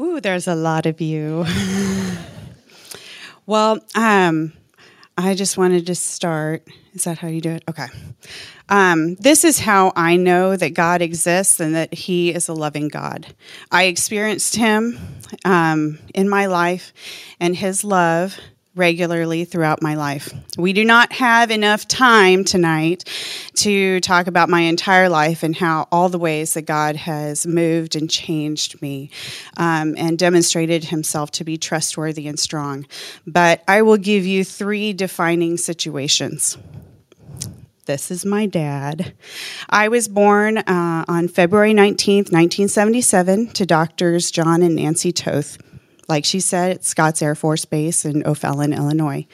Ooh, there's a lot of you. well, um, I just wanted to start. Is that how you do it? Okay. Um, this is how I know that God exists and that He is a loving God. I experienced Him um, in my life and His love regularly throughout my life. We do not have enough time tonight to talk about my entire life and how all the ways that God has moved and changed me um, and demonstrated himself to be trustworthy and strong. But I will give you three defining situations. This is my dad. I was born uh, on February 19th, 1977, to doctors John and Nancy Toth like she said, at Scotts Air Force Base in O'Fallon, Illinois.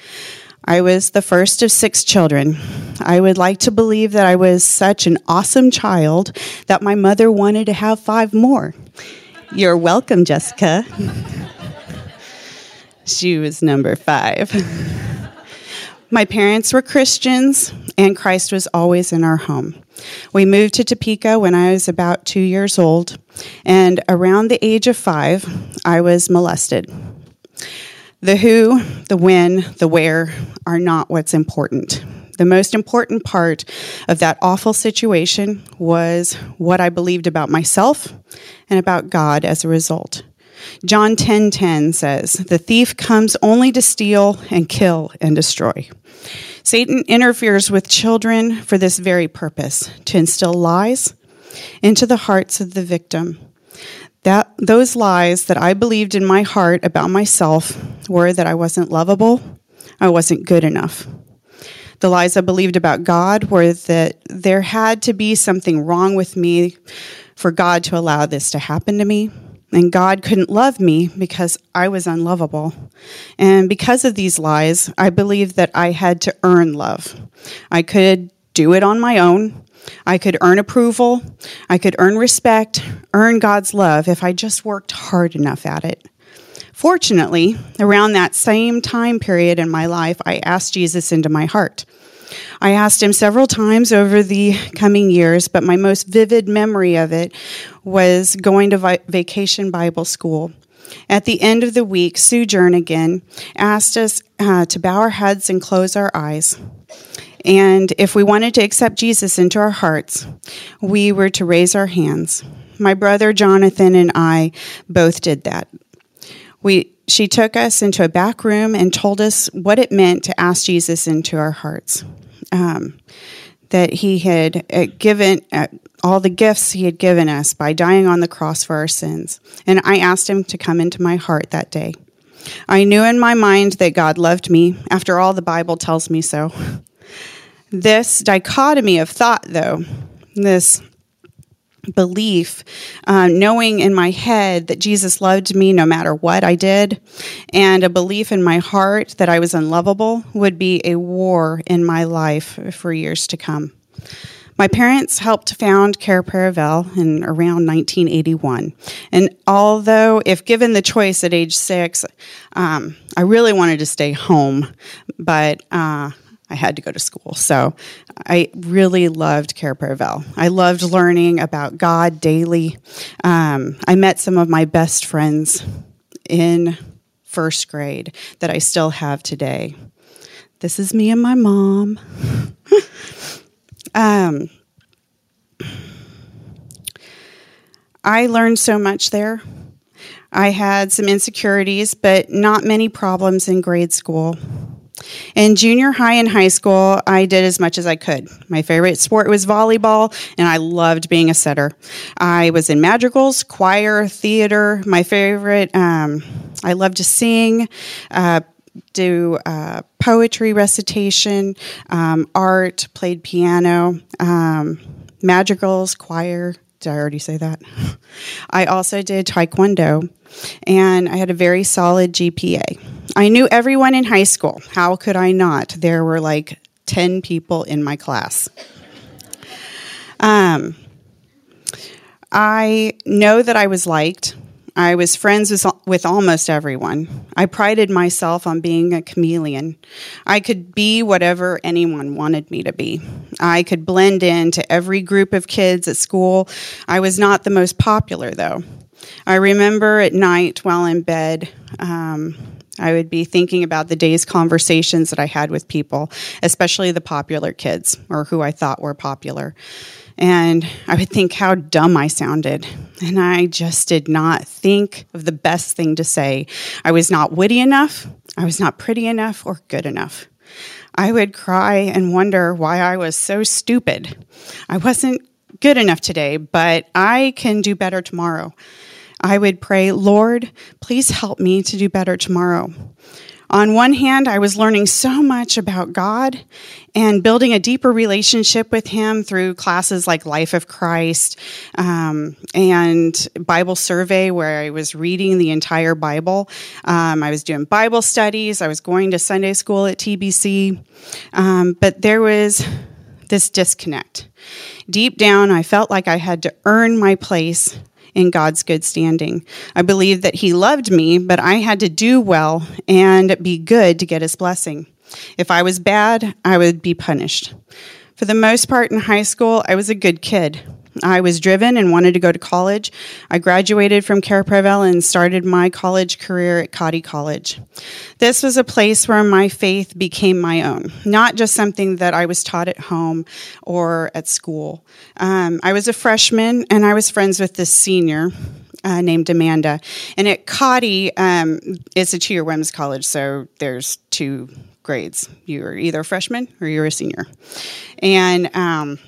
I was the first of six children. I would like to believe that I was such an awesome child that my mother wanted to have five more. You're welcome, Jessica. she was number five. My parents were Christians, and Christ was always in our home. We moved to Topeka when I was about two years old, and around the age of five, I was molested. The who, the when, the where are not what's important. The most important part of that awful situation was what I believed about myself and about God as a result. John 10:10 10, 10 says, "The thief comes only to steal and kill and destroy." Satan interferes with children for this very purpose, to instill lies into the hearts of the victim. That those lies that I believed in my heart about myself were that I wasn't lovable, I wasn't good enough. The lies I believed about God were that there had to be something wrong with me for God to allow this to happen to me and God couldn't love me because I was unlovable. And because of these lies, I believed that I had to earn love. I could do it on my own. I could earn approval. I could earn respect, earn God's love if I just worked hard enough at it. Fortunately, around that same time period in my life, I asked Jesus into my heart. I asked him several times over the coming years, but my most vivid memory of it was going to vi- vacation Bible school. At the end of the week, Sue Jernigan asked us uh, to bow our heads and close our eyes. And if we wanted to accept Jesus into our hearts, we were to raise our hands. My brother Jonathan and I both did that. We, she took us into a back room and told us what it meant to ask Jesus into our hearts um, that he had uh, given uh, all the gifts he had given us by dying on the cross for our sins. And I asked him to come into my heart that day. I knew in my mind that God loved me. After all, the Bible tells me so. This dichotomy of thought, though, this belief, uh, knowing in my head that Jesus loved me no matter what I did, and a belief in my heart that I was unlovable would be a war in my life for years to come. My parents helped found Cair Paravel in around 1981. And although, if given the choice at age six, um, I really wanted to stay home, but uh, I had to go to school. So I really loved Cair Paravel. I loved learning about God daily. Um, I met some of my best friends in first grade that I still have today. This is me and my mom. um, I learned so much there. I had some insecurities, but not many problems in grade school. In junior high and high school, I did as much as I could. My favorite sport was volleyball, and I loved being a setter. I was in madrigals, choir, theater. My favorite, um, I loved to sing. Uh, do uh, poetry recitation, um, art, played piano, um, madrigals, choir. Did I already say that? I also did taekwondo, and I had a very solid GPA. I knew everyone in high school. How could I not? There were like 10 people in my class. Um, I know that I was liked. I was friends with, with almost everyone. I prided myself on being a chameleon. I could be whatever anyone wanted me to be. I could blend into every group of kids at school. I was not the most popular, though. I remember at night while in bed, um, I would be thinking about the day's conversations that I had with people, especially the popular kids or who I thought were popular. And I would think how dumb I sounded. And I just did not think of the best thing to say. I was not witty enough, I was not pretty enough, or good enough. I would cry and wonder why I was so stupid. I wasn't good enough today, but I can do better tomorrow. I would pray, Lord, please help me to do better tomorrow. On one hand, I was learning so much about God and building a deeper relationship with Him through classes like Life of Christ um, and Bible Survey, where I was reading the entire Bible. Um, I was doing Bible studies. I was going to Sunday school at TBC. Um, but there was this disconnect. Deep down, I felt like I had to earn my place in God's good standing. I believed that He loved me, but I had to do well and be good to get His blessing. If I was bad, I would be punished. For the most part in high school, I was a good kid. I was driven and wanted to go to college. I graduated from Cair Paravel and started my college career at Cottey College. This was a place where my faith became my own, not just something that I was taught at home or at school. Um, I was a freshman and I was friends with this senior. Uh, named Amanda. And at Cottey, um, it's a two year women's college, so there's two grades. You're either a freshman or you're a senior. And um,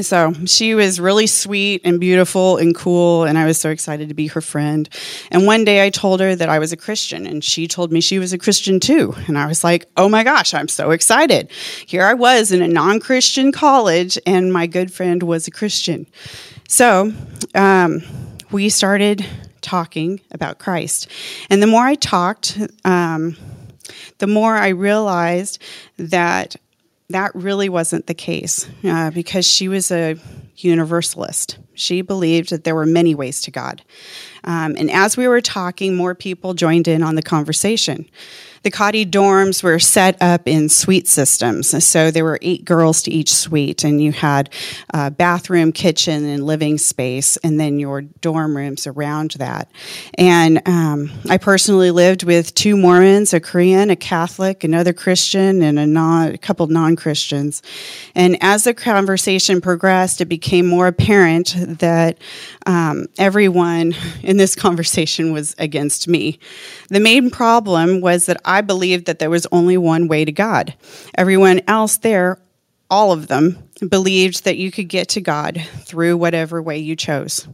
so she was really sweet and beautiful and cool, and I was so excited to be her friend. And one day I told her that I was a Christian, and she told me she was a Christian too. And I was like, oh my gosh, I'm so excited. Here I was in a non Christian college, and my good friend was a Christian. So um, we started talking about Christ. And the more I talked, um, the more I realized that that really wasn't the case uh, because she was a universalist. She believed that there were many ways to God. Um, and as we were talking, more people joined in on the conversation. The Cottey dorms were set up in suite systems. So there were eight girls to each suite, and you had a bathroom, kitchen, and living space, and then your dorm rooms around that. And um, I personally lived with two Mormons, a Korean, a Catholic, another Christian, and a, non, a couple non Christians. And as the conversation progressed, it became more apparent that um, everyone in this conversation was against me. The main problem was that I believed that there was only one way to God. Everyone else there, all of them, believed that you could get to God through whatever way you chose.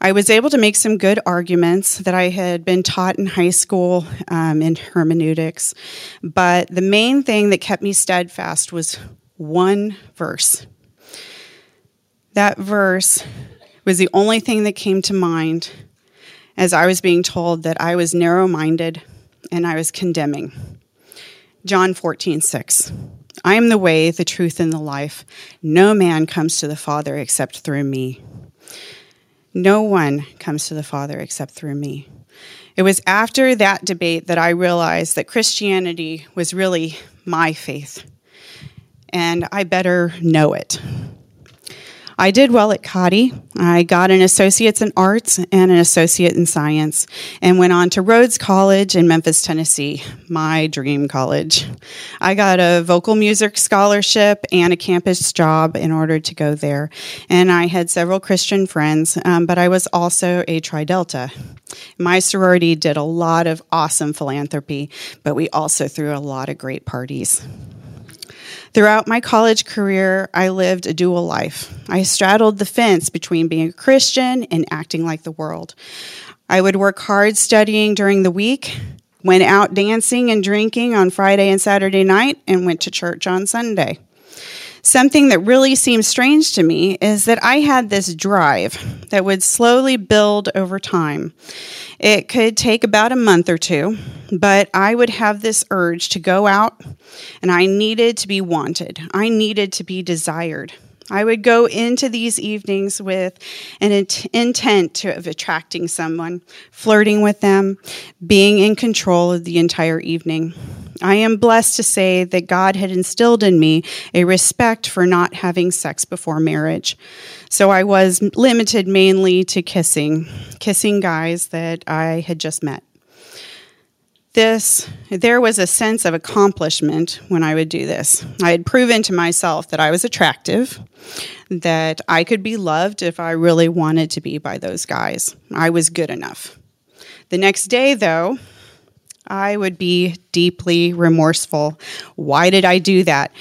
I was able to make some good arguments that I had been taught in high school um, in hermeneutics, but the main thing that kept me steadfast was one verse. That verse was the only thing that came to mind as I was being told that I was narrow minded and I was condemning. John 14, 6. I am the way, the truth, and the life. No man comes to the Father except through me. No one comes to the Father except through me. It was after that debate that I realized that Christianity was really my faith, and I better know it. I did well at Cottey. I got an associate's in arts and an associate in science and went on to Rhodes College in Memphis, Tennessee, my dream college. I got a vocal music scholarship and a campus job in order to go there. And I had several Christian friends, um, but I was also a Tri Delta. My sorority did a lot of awesome philanthropy, but we also threw a lot of great parties. Throughout my college career, I lived a dual life. I straddled the fence between being a Christian and acting like the world. I would work hard studying during the week, went out dancing and drinking on Friday and Saturday night, and went to church on Sunday. Something that really seems strange to me is that I had this drive that would slowly build over time. It could take about a month or two, but I would have this urge to go out and I needed to be wanted. I needed to be desired. I would go into these evenings with an intent to, of attracting someone, flirting with them, being in control of the entire evening. I am blessed to say that God had instilled in me a respect for not having sex before marriage. So I was limited mainly to kissing, kissing guys that I had just met. This, there was a sense of accomplishment when I would do this. I had proven to myself that I was attractive, that I could be loved if I really wanted to be by those guys. I was good enough. The next day, though, I would be deeply remorseful. Why did I do that?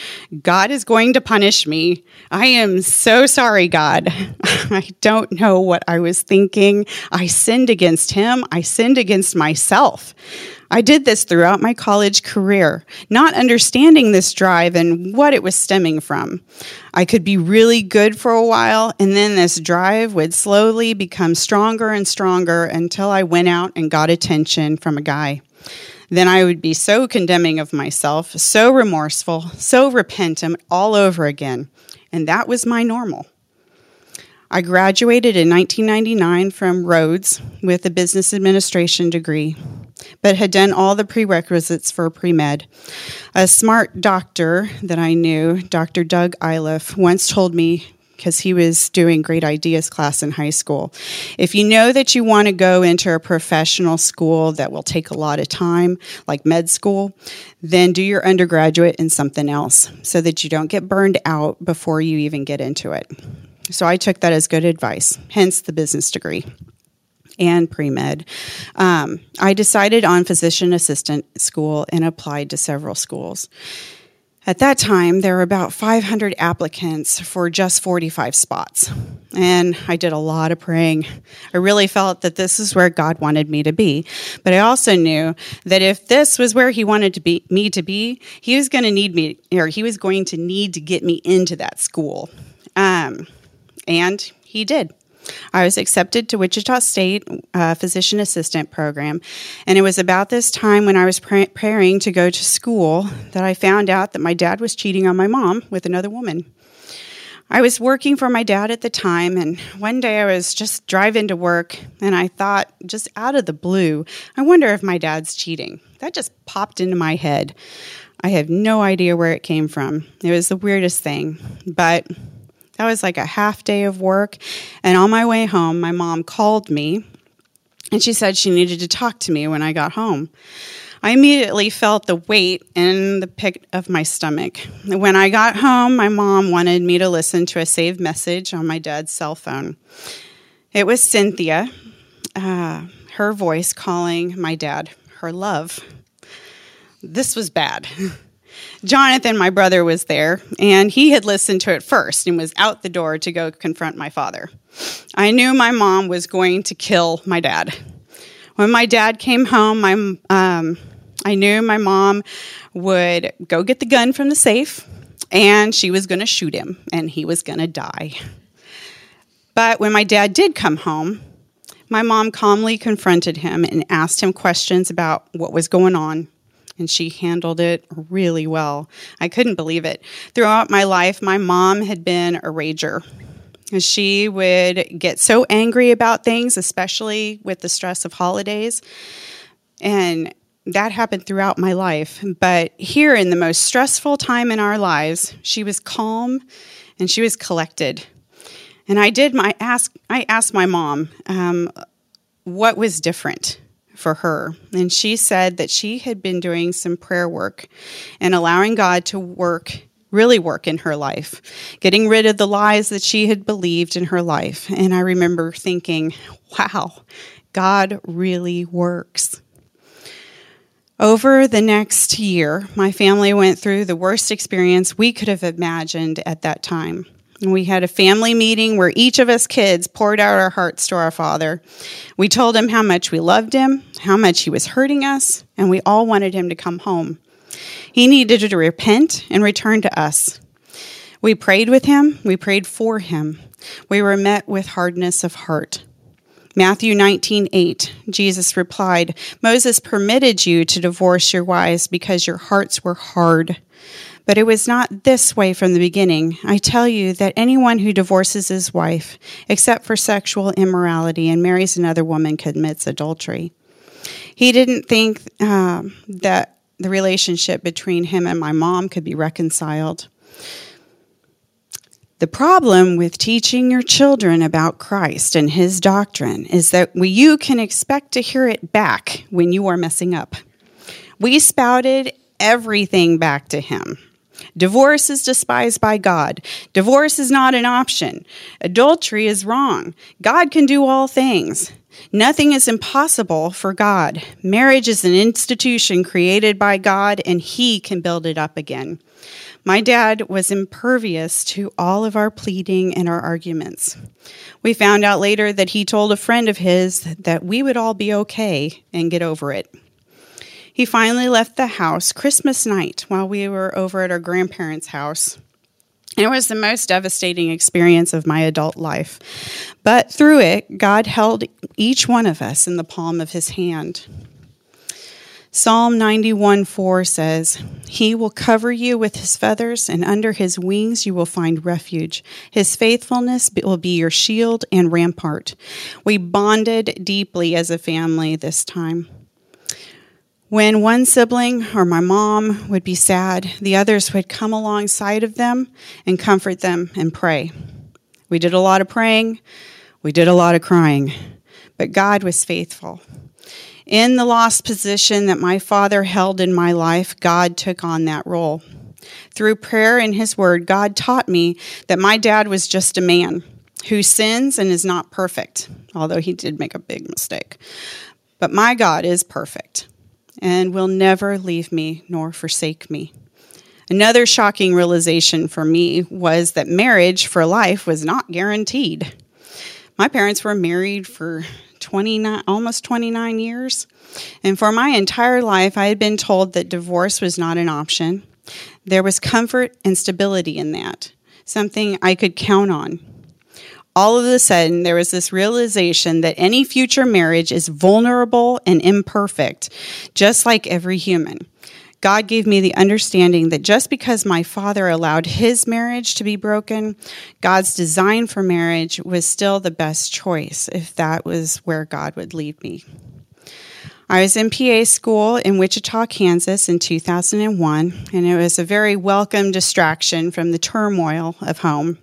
God is going to punish me. I am so sorry, God. I don't know what I was thinking. I sinned against Him, I sinned against myself. I did this throughout my college career, not understanding this drive and what it was stemming from. I could be really good for a while, and then this drive would slowly become stronger and stronger until I went out and got attention from a guy then I would be so condemning of myself, so remorseful, so repentant all over again. And that was my normal. I graduated in 1999 from Rhodes with a business administration degree, but had done all the prerequisites for pre med. A smart doctor that I knew, Dr. Doug Iliff, once told me because he was doing great ideas class in high school. If you know that you want to go into a professional school that will take a lot of time, like med school, then do your undergraduate in something else so that you don't get burned out before you even get into it. So I took that as good advice, hence the business degree and pre med. Um, I decided on physician assistant school and applied to several schools. At that time, there were about 500 applicants for just 45 spots. And I did a lot of praying. I really felt that this is where God wanted me to be. But I also knew that if this was where He wanted to be, me to be, He was going to need me, or He was going to need to get me into that school. Um, and He did. I was accepted to Wichita State uh, Physician Assistant Program, and it was about this time when I was preparing to go to school that I found out that my dad was cheating on my mom with another woman. I was working for my dad at the time, and one day I was just driving to work, and I thought, just out of the blue, I wonder if my dad's cheating. That just popped into my head. I have no idea where it came from. It was the weirdest thing, but that was like a half day of work. And on my way home, my mom called me and she said she needed to talk to me when I got home. I immediately felt the weight in the pit of my stomach. When I got home, my mom wanted me to listen to a saved message on my dad's cell phone. It was Cynthia, uh, her voice calling my dad her love. This was bad. Jonathan, my brother, was there, and he had listened to it first and was out the door to go confront my father. I knew my mom was going to kill my dad. When my dad came home, my, um, I knew my mom would go get the gun from the safe, and she was going to shoot him, and he was going to die. But when my dad did come home, my mom calmly confronted him and asked him questions about what was going on and she handled it really well. I couldn't believe it. Throughout my life, my mom had been a rager. She would get so angry about things, especially with the stress of holidays. And that happened throughout my life. But here, in the most stressful time in our lives, she was calm and she was collected. And I did my ask. I asked my mom um, what was different for her. And she said that she had been doing some prayer work and allowing God to work, really work in her life, getting rid of the lies that she had believed in her life. And I remember thinking, wow, God really works. Over the next year, my family went through the worst experience we could have imagined at that time. We had a family meeting where each of us kids poured out our hearts to our father. We told him how much we loved him, how much he was hurting us, and we all wanted him to come home. He needed to repent and return to us. We prayed with him, we prayed for him. We were met with hardness of heart. Matthew 19, 8, Jesus replied, Moses permitted you to divorce your wives because your hearts were hard. But it was not this way from the beginning. I tell you that anyone who divorces his wife, except for sexual immorality, and marries another woman commits adultery. He didn't think um, that the relationship between him and my mom could be reconciled. The problem with teaching your children about Christ and his doctrine is that you can expect to hear it back when you are messing up. We spouted everything back to him. Divorce is despised by God. Divorce is not an option. Adultery is wrong. God can do all things. Nothing is impossible for God. Marriage is an institution created by God, and He can build it up again. My dad was impervious to all of our pleading and our arguments. We found out later that he told a friend of his that we would all be okay and get over it. He finally left the house Christmas night while we were over at our grandparents' house. It was the most devastating experience of my adult life. But through it, God held each one of us in the palm of his hand. Psalm 91 4 says, He will cover you with his feathers, and under his wings you will find refuge. His faithfulness will be your shield and rampart. We bonded deeply as a family this time. When one sibling or my mom would be sad, the others would come alongside of them and comfort them and pray. We did a lot of praying, we did a lot of crying, but God was faithful. In the lost position that my father held in my life, God took on that role. Through prayer and his word, God taught me that my dad was just a man who sins and is not perfect, although he did make a big mistake. But my God is perfect and will never leave me nor forsake me. Another shocking realization for me was that marriage for life was not guaranteed. My parents were married for 29 almost 29 years, and for my entire life I had been told that divorce was not an option. There was comfort and stability in that, something I could count on all of a sudden there was this realization that any future marriage is vulnerable and imperfect, just like every human. God gave me the understanding that just because my father allowed his marriage to be broken, God's design for marriage was still the best choice if that was where God would lead me. I was in PA school in Wichita, Kansas in 2001, and it was a very welcome distraction from the turmoil of home.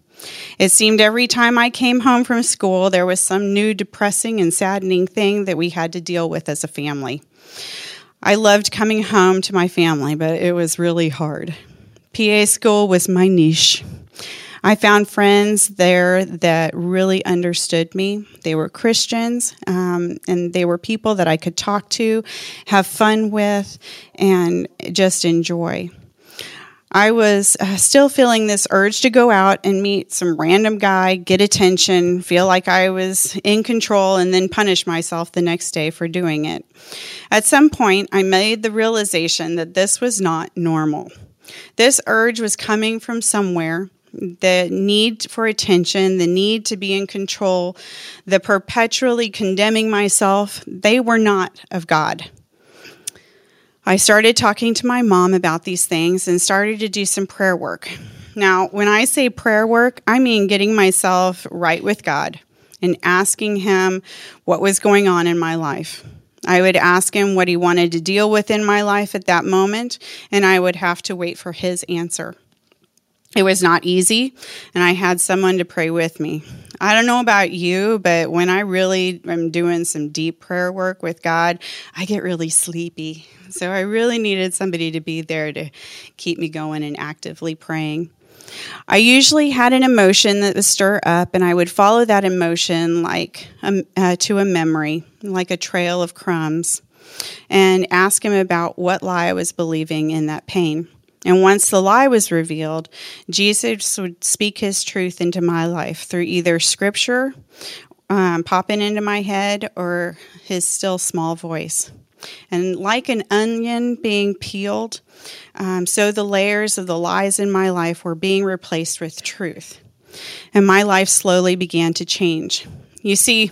It seemed every time I came home from school, there was some new depressing and saddening thing that we had to deal with as a family. I loved coming home to my family, but it was really hard. PA school was my niche. I found friends there that really understood me. They were Christians, um, and they were people that I could talk to, have fun with, and just enjoy. I was uh, still feeling this urge to go out and meet some random guy, get attention, feel like I was in control, and then punish myself the next day for doing it. At some point, I made the realization that this was not normal. This urge was coming from somewhere. The need for attention, the need to be in control, the perpetually condemning myself, they were not of God. I started talking to my mom about these things and started to do some prayer work. Now, when I say prayer work, I mean getting myself right with God and asking Him what was going on in my life. I would ask Him what He wanted to deal with in my life at that moment, and I would have to wait for His answer. It was not easy, and I had someone to pray with me. I don't know about you, but when I really am doing some deep prayer work with God, I get really sleepy. So I really needed somebody to be there to keep me going and actively praying. I usually had an emotion that would stir up, and I would follow that emotion like a, uh, to a memory, like a trail of crumbs, and ask him about what lie I was believing in that pain. And once the lie was revealed, Jesus would speak his truth into my life through either scripture um, popping into my head or his still small voice. And like an onion being peeled, um, so the layers of the lies in my life were being replaced with truth. And my life slowly began to change. You see,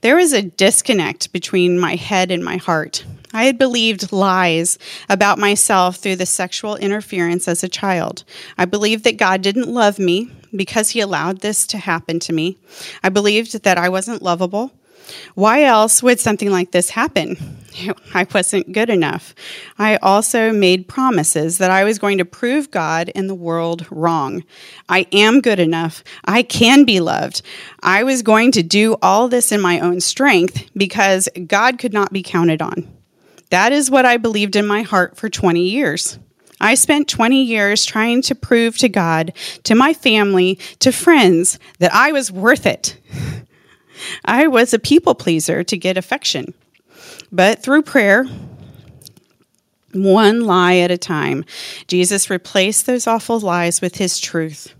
there was a disconnect between my head and my heart. I had believed lies about myself through the sexual interference as a child. I believed that God didn't love me because He allowed this to happen to me. I believed that I wasn't lovable. Why else would something like this happen? I wasn't good enough. I also made promises that I was going to prove God and the world wrong. I am good enough. I can be loved. I was going to do all this in my own strength because God could not be counted on. That is what I believed in my heart for 20 years. I spent 20 years trying to prove to God, to my family, to friends that I was worth it. I was a people pleaser to get affection. But through prayer, one lie at a time, Jesus replaced those awful lies with his truth.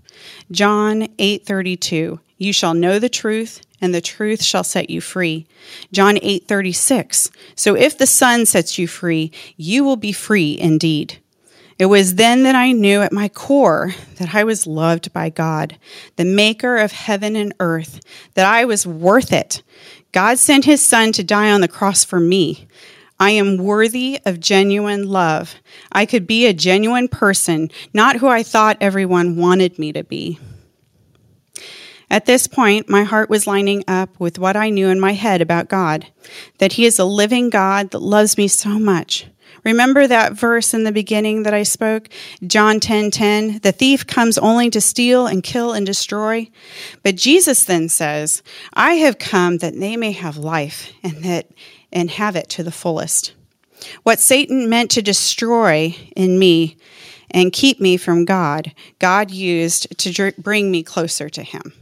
John 8:32 You shall know the truth and the truth shall set you free. John 8:36 So if the Son sets you free, you will be free indeed. It was then that I knew at my core that I was loved by God, the maker of heaven and earth, that I was worth it. God sent his son to die on the cross for me. I am worthy of genuine love. I could be a genuine person, not who I thought everyone wanted me to be. At this point, my heart was lining up with what I knew in my head about God that He is a living God that loves me so much. Remember that verse in the beginning that I spoke? John 10 10. The thief comes only to steal and kill and destroy. But Jesus then says, I have come that they may have life and that and have it to the fullest. What Satan meant to destroy in me and keep me from God, God used to bring me closer to Him.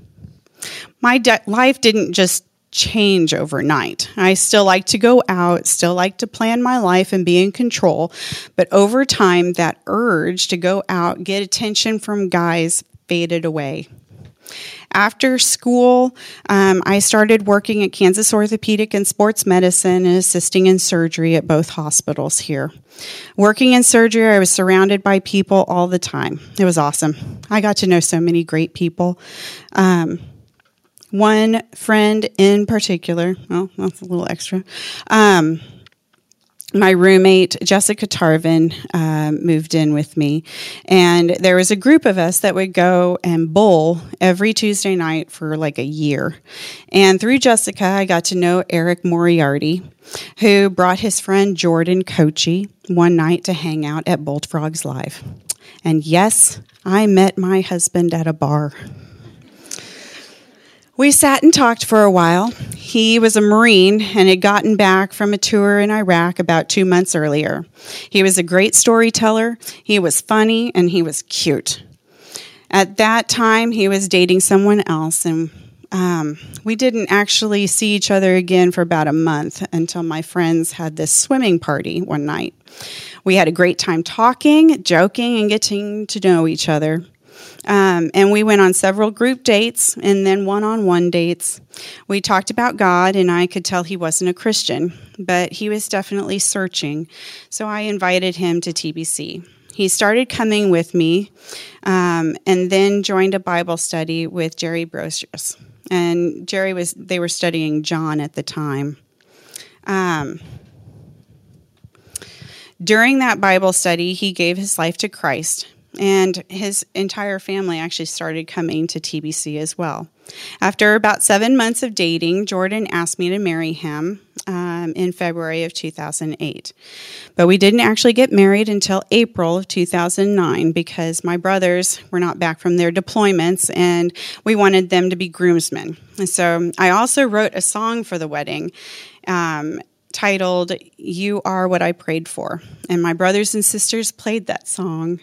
My de- life didn't just change overnight. I still like to go out, still like to plan my life and be in control. But over time, that urge to go out, get attention from guys faded away. After school, um, I started working at Kansas Orthopedic and Sports Medicine and assisting in surgery at both hospitals here. Working in surgery, I was surrounded by people all the time. It was awesome. I got to know so many great people. Um, one friend in particular, well, that's a little extra. Um, my roommate Jessica Tarvin um, moved in with me, and there was a group of us that would go and bowl every Tuesday night for like a year. And through Jessica, I got to know Eric Moriarty, who brought his friend Jordan Koci one night to hang out at Bolt Frogs Live. And yes, I met my husband at a bar. We sat and talked for a while. He was a Marine and had gotten back from a tour in Iraq about two months earlier. He was a great storyteller, he was funny, and he was cute. At that time, he was dating someone else, and um, we didn't actually see each other again for about a month until my friends had this swimming party one night. We had a great time talking, joking, and getting to know each other. Um, and we went on several group dates and then one on one dates. We talked about God, and I could tell he wasn't a Christian, but he was definitely searching. So I invited him to TBC. He started coming with me um, and then joined a Bible study with Jerry Brosius. And Jerry was, they were studying John at the time. Um, during that Bible study, he gave his life to Christ and his entire family actually started coming to TBC as well. After about seven months of dating, Jordan asked me to marry him um, in February of 2008. But we didn't actually get married until April of 2009 because my brothers were not back from their deployments and we wanted them to be groomsmen. And so I also wrote a song for the wedding. Um, titled You Are What I Prayed For. And my brothers and sisters played that song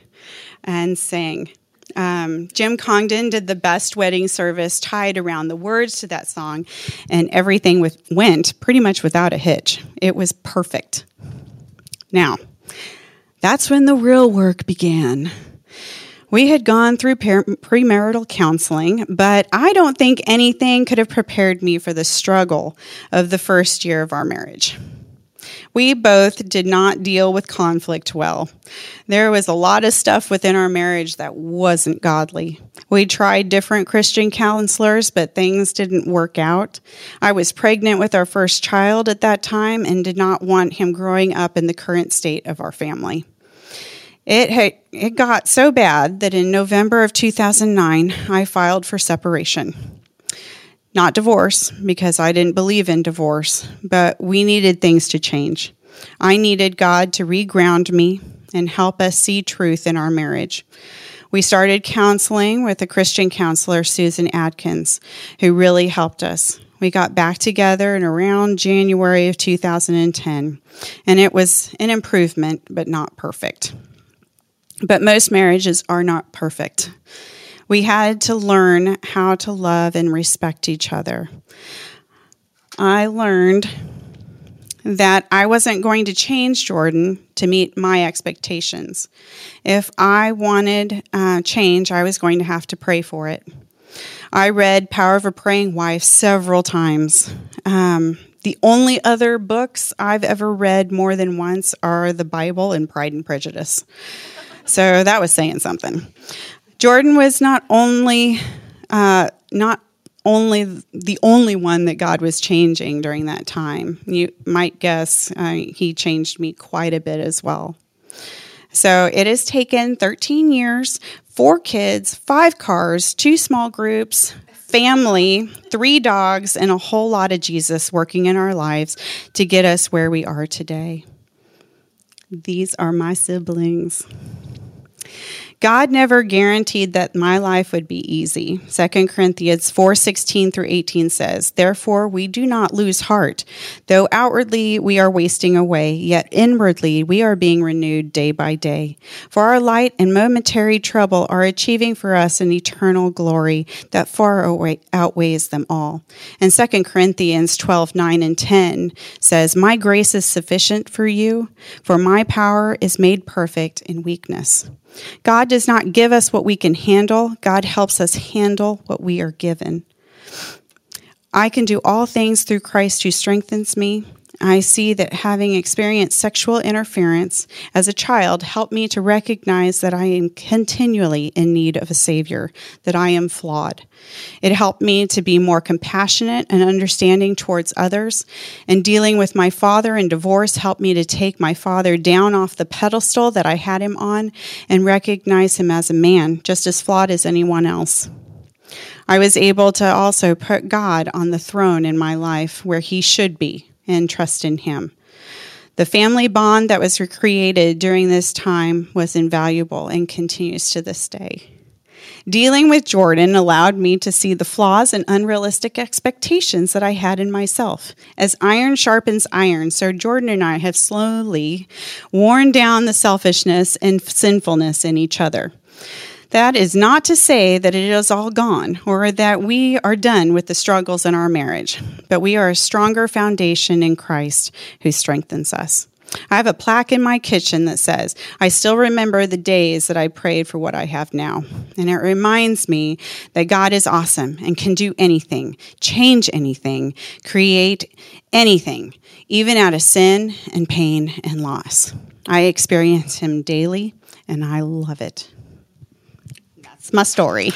and sang. Um, Jim Congdon did the best wedding service tied around the words to that song, and everything with, went pretty much without a hitch. It was perfect. Now, that's when the real work began. We had gone through premarital counseling, but I don't think anything could have prepared me for the struggle of the first year of our marriage. We both did not deal with conflict well. There was a lot of stuff within our marriage that wasn't godly. We tried different Christian counselors, but things didn't work out. I was pregnant with our first child at that time and did not want him growing up in the current state of our family. It, had, it got so bad that in November of 2009, I filed for separation. Not divorce, because I didn't believe in divorce, but we needed things to change. I needed God to reground me and help us see truth in our marriage. We started counseling with a Christian counselor, Susan Adkins, who really helped us. We got back together in around January of 2010, and it was an improvement, but not perfect. But most marriages are not perfect. We had to learn how to love and respect each other. I learned that I wasn't going to change Jordan to meet my expectations. If I wanted uh, change, I was going to have to pray for it. I read Power of a Praying Wife several times. Um, the only other books I've ever read more than once are the Bible and Pride and Prejudice. So that was saying something. Jordan was not only uh, not only the only one that God was changing during that time. You might guess uh, he changed me quite a bit as well. So it has taken 13 years, four kids, five cars, two small groups, family, three dogs, and a whole lot of Jesus working in our lives to get us where we are today. These are my siblings. God never guaranteed that my life would be easy. 2 Corinthians 4:16 through 18 says, "Therefore we do not lose heart, though outwardly we are wasting away, yet inwardly we are being renewed day by day. For our light and momentary trouble are achieving for us an eternal glory that far outweighs them all." And 2 Corinthians 12:9 and 10 says, "My grace is sufficient for you, for my power is made perfect in weakness." God does not give us what we can handle, God helps us handle what we are given. I can do all things through Christ who strengthens me. I see that having experienced sexual interference as a child helped me to recognize that I am continually in need of a Savior, that I am flawed. It helped me to be more compassionate and understanding towards others. And dealing with my father in divorce helped me to take my father down off the pedestal that I had him on and recognize him as a man, just as flawed as anyone else. I was able to also put God on the throne in my life where he should be and trust in Him. The family bond that was recreated during this time was invaluable and continues to this day. Dealing with Jordan allowed me to see the flaws and unrealistic expectations that I had in myself. As iron sharpens iron, so Jordan and I have slowly worn down the selfishness and sinfulness in each other. That is not to say that it is all gone or that we are done with the struggles in our marriage, but we are a stronger foundation in Christ who strengthens us. I have a plaque in my kitchen that says, I still remember the days that I prayed for what I have now. And it reminds me that God is awesome and can do anything, change anything, create anything, even out of sin and pain and loss. I experience Him daily and I love it my story.